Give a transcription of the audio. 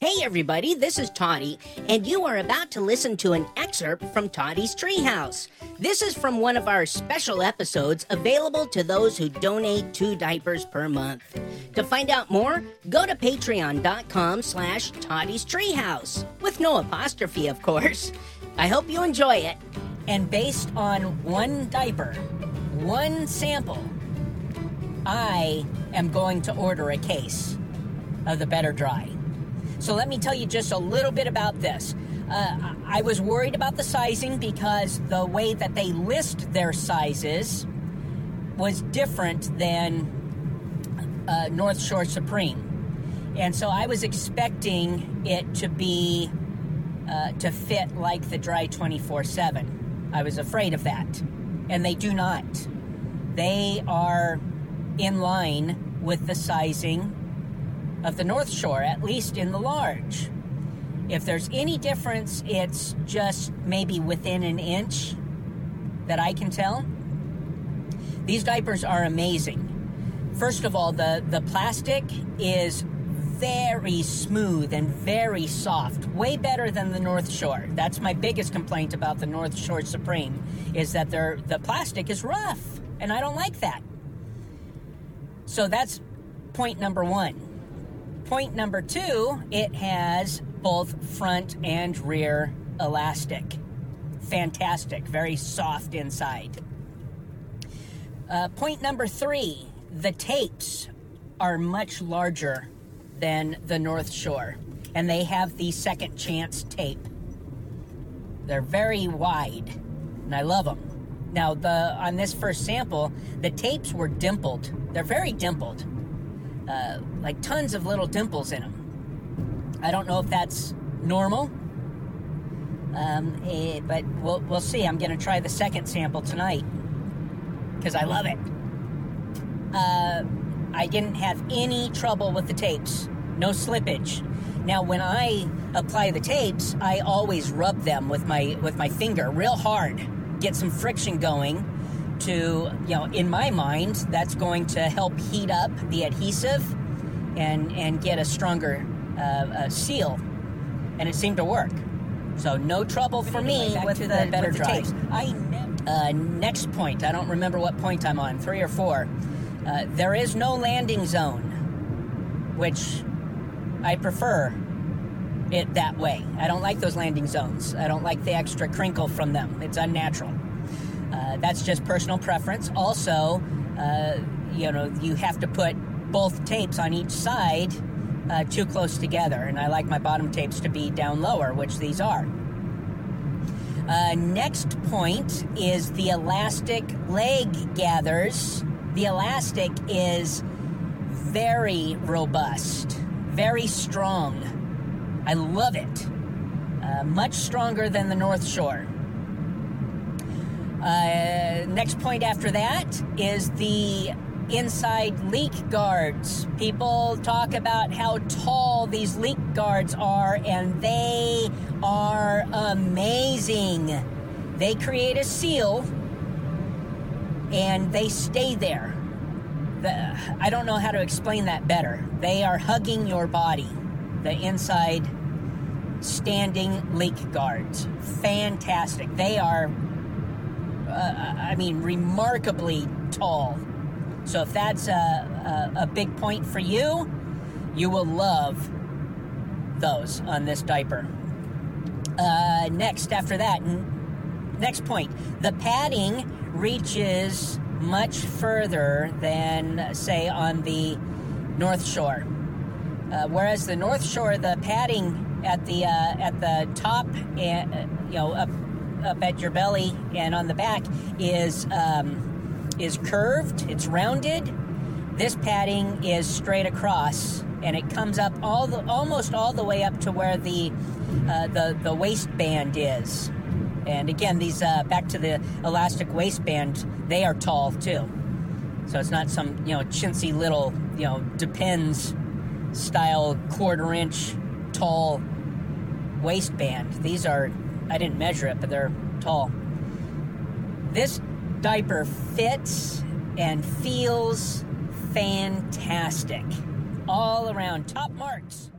Hey everybody, this is Toddy, and you are about to listen to an excerpt from Toddy's Treehouse. This is from one of our special episodes available to those who donate two diapers per month. To find out more, go to patreon.com slash Toddy's Treehouse, with no apostrophe, of course. I hope you enjoy it. And based on one diaper, one sample, I am going to order a case of the BetterDry. So let me tell you just a little bit about this. Uh, I was worried about the sizing because the way that they list their sizes was different than uh, North Shore Supreme. And so I was expecting it to be, uh, to fit like the Dry 24 7. I was afraid of that. And they do not. They are in line with the sizing of the North Shore, at least in the large. If there's any difference, it's just maybe within an inch that I can tell. These diapers are amazing. First of all, the, the plastic is very smooth and very soft, way better than the North Shore. That's my biggest complaint about the North Shore Supreme is that the plastic is rough, and I don't like that. So that's point number one. Point number two, it has both front and rear elastic. Fantastic, very soft inside. Uh, point number three, the tapes are much larger than the North Shore, and they have the second chance tape. They're very wide, and I love them. Now, the on this first sample, the tapes were dimpled. They're very dimpled uh, like tons of little dimples in them. I don't know if that's normal, um, eh, but we'll, we'll see. I'm going to try the second sample tonight because I love it. Uh, I didn't have any trouble with the tapes, no slippage. Now, when I apply the tapes, I always rub them with my with my finger real hard, get some friction going to, you know, in my mind, that's going to help heat up the adhesive and, and get a stronger uh, uh, seal. And it seemed to work. So no trouble for me with the better drives. I uh, next point. I don't remember what point I'm on. Three or four. Uh, there is no landing zone, which I prefer it that way. I don't like those landing zones. I don't like the extra crinkle from them. It's unnatural. Uh, that's just personal preference. Also, uh, you know, you have to put both tapes on each side uh, too close together, and I like my bottom tapes to be down lower, which these are. Uh, next point is the elastic leg gathers. The elastic is very robust, very strong. I love it. Uh, much stronger than the North Shore. Uh, next point after that is the inside leak guards. People talk about how tall these leak guards are, and they are amazing. They create a seal and they stay there. The, I don't know how to explain that better. They are hugging your body, the inside standing leak guards. Fantastic. They are uh, I mean, remarkably tall. So if that's a, a, a, big point for you, you will love those on this diaper. Uh, next, after that, n- next point, the padding reaches much further than, say, on the North Shore. Uh, whereas the North Shore, the padding at the uh, at the top, and uh, you know, up up at your belly and on the back is um, is curved. It's rounded. This padding is straight across, and it comes up all the almost all the way up to where the uh, the the waistband is. And again, these uh, back to the elastic waistband, they are tall too. So it's not some you know chintzy little you know depends style quarter inch tall waistband. These are I didn't measure it, but they're tall. This diaper fits and feels fantastic. All around top marks.